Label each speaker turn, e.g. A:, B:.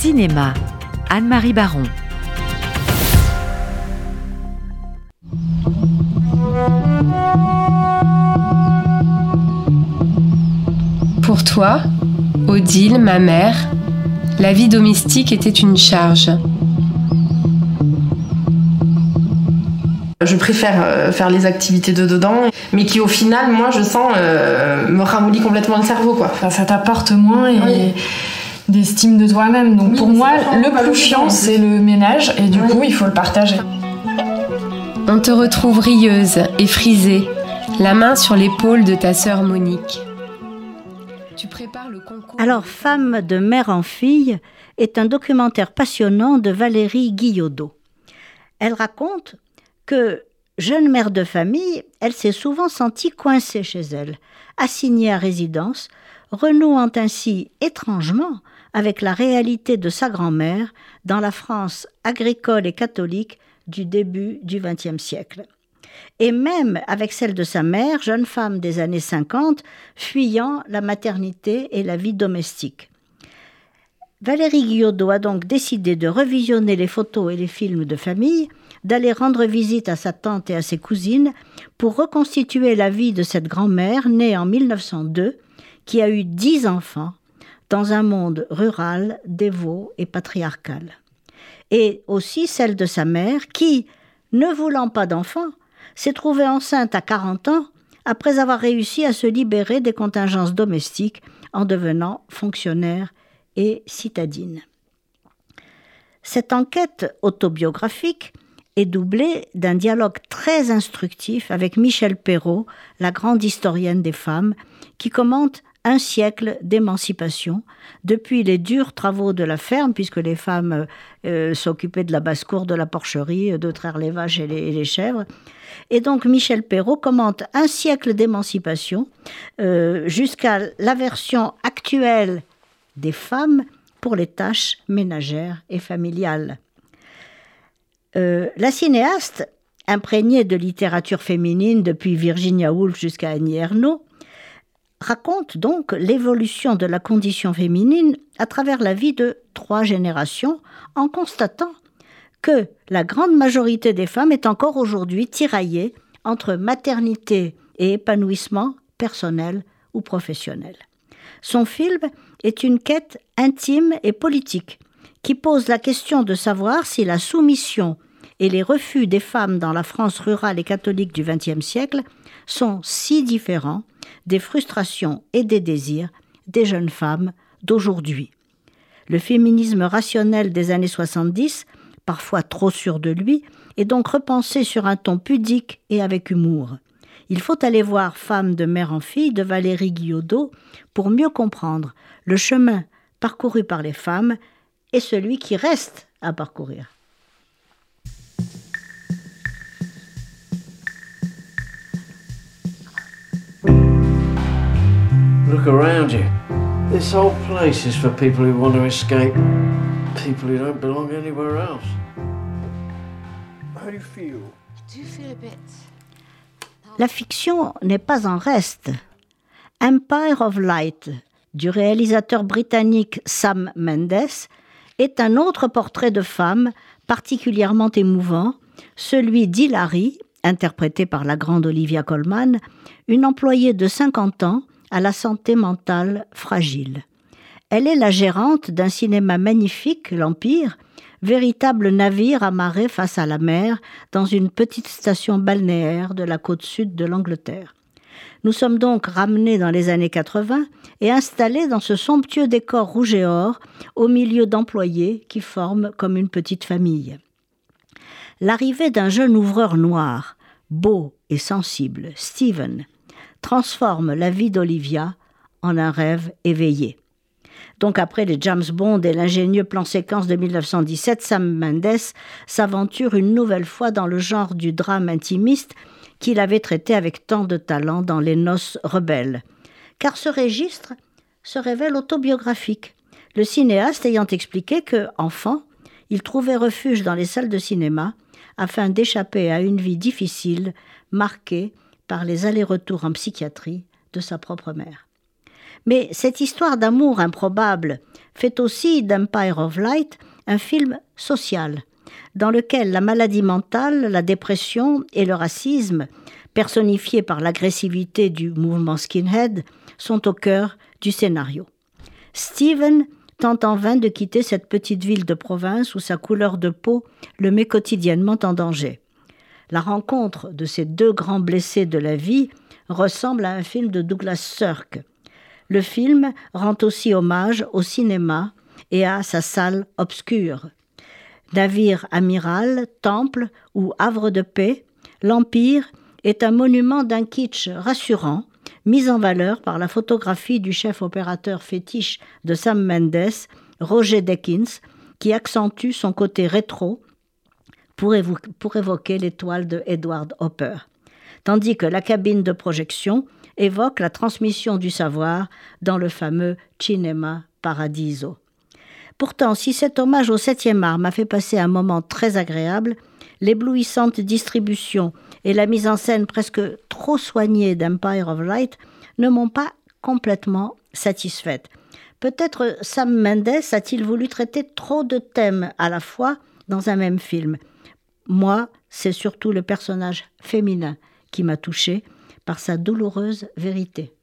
A: Cinéma, Anne-Marie Baron.
B: Pour toi, Odile, ma mère, la vie domestique était une charge.
C: Je préfère euh, faire les activités de dedans, mais qui au final, moi, je sens, euh, me ramollit complètement le cerveau, quoi.
D: ça t'apporte moins et d'estime de toi-même. Donc pour moi, le plus chiant, c'est le ménage, et du coup, il faut le partager.
B: On te retrouve rieuse et frisée, la main sur l'épaule de ta sœur Monique.
E: Tu prépares le concours. Alors, Femme de mère en fille est un documentaire passionnant de Valérie Guillaudeau. Elle raconte que, jeune mère de famille, elle s'est souvent sentie coincée chez elle, assignée à résidence, renouant ainsi étrangement avec la réalité de sa grand-mère dans la France agricole et catholique du début du XXe siècle. Et même avec celle de sa mère, jeune femme des années 50, fuyant la maternité et la vie domestique. Valérie Guillaudeau a donc décidé de revisionner les photos et les films de famille d'aller rendre visite à sa tante et à ses cousines pour reconstituer la vie de cette grand-mère née en 1902, qui a eu dix enfants dans un monde rural, dévot et patriarcal. Et aussi celle de sa mère qui, ne voulant pas d'enfants, s'est trouvée enceinte à 40 ans après avoir réussi à se libérer des contingences domestiques en devenant fonctionnaire et citadine. Cette enquête autobiographique est doublé d'un dialogue très instructif avec Michel Perrault, la grande historienne des femmes, qui commente un siècle d'émancipation, depuis les durs travaux de la ferme, puisque les femmes euh, s'occupaient de la basse-cour, de la porcherie, de traire les vaches et les, chèvres. Et donc Michel Perrault commente un siècle d'émancipation euh, jusqu'à la version actuelle des femmes pour les tâches ménagères et familiales. Euh, la cinéaste, imprégnée de littérature féminine depuis Virginia Woolf jusqu'à Annie Ernaux, raconte donc l'évolution de la condition féminine à travers la vie de trois générations en constatant que la grande majorité des femmes est encore aujourd'hui tiraillée entre maternité et épanouissement personnel ou professionnel. Son film est une quête intime et politique qui pose la question de savoir si la soumission et les refus des femmes dans la France rurale et catholique du XXe siècle sont si différents des frustrations et des désirs des jeunes femmes d'aujourd'hui. Le féminisme rationnel des années 70, parfois trop sûr de lui, est donc repensé sur un ton pudique et avec humour. Il faut aller voir Femme de mère en fille de Valérie Guillaudeau pour mieux comprendre le chemin parcouru par les femmes et celui qui reste à parcourir.
F: Look around you. This whole place is for people who want to escape, people who don't belong anywhere else. How do you feel?
E: Do you feel a bit? La fiction n'est pas en reste. Empire of Light du réalisateur britannique Sam Mendes est un autre portrait de femme particulièrement émouvant, celui d'Hilary, interprétée par la grande Olivia Colman, une employée de 50 ans à la santé mentale fragile. Elle est la gérante d'un cinéma magnifique, l'Empire, véritable navire amarré face à la mer dans une petite station balnéaire de la côte sud de l'Angleterre. Nous sommes donc ramenés dans les années 80 et installés dans ce somptueux décor rouge et or au milieu d'employés qui forment comme une petite famille. L'arrivée d'un jeune ouvreur noir, beau et sensible, Stephen, transforme la vie d'Olivia en un rêve éveillé. Donc après les James Bond et l'ingénieux plan séquence de 1917, Sam Mendes s'aventure une nouvelle fois dans le genre du drame intimiste qu'il avait traité avec tant de talent dans Les Noces rebelles. Car ce registre se révèle autobiographique, le cinéaste ayant expliqué que, enfant, il trouvait refuge dans les salles de cinéma afin d'échapper à une vie difficile, marquée par les allers-retours en psychiatrie de sa propre mère. Mais cette histoire d'amour improbable fait aussi d'Empire of Light un film social, dans lequel la maladie mentale, la dépression et le racisme, personnifiés par l'agressivité du mouvement skinhead, sont au cœur du scénario. Steven tente en vain de quitter cette petite ville de province où sa couleur de peau le met quotidiennement en danger. La rencontre de ces deux grands blessés de la vie ressemble à un film de Douglas Sirk. Le film rend aussi hommage au cinéma et à sa salle obscure. Navire amiral, temple ou havre de paix, l'Empire est un monument d'un kitsch rassurant, mis en valeur par la photographie du chef opérateur fétiche de Sam Mendes, Roger Deakins, qui accentue son côté rétro pour, évoquer l'étoile de Edward Hopper, tandis que la cabine de projection évoque la transmission du savoir dans le fameux Cinema Paradiso. Pourtant, si cet hommage au 7e art m'a fait passer un moment très agréable, l'éblouissante distribution et la mise en scène presque trop soignée d'Empire of Light ne m'ont pas complètement satisfaite. Peut-être Sam Mendes a-t-il voulu traiter trop de thèmes à la fois dans un même film. Moi, c'est surtout le personnage féminin qui m'a touché par sa douloureuse vérité.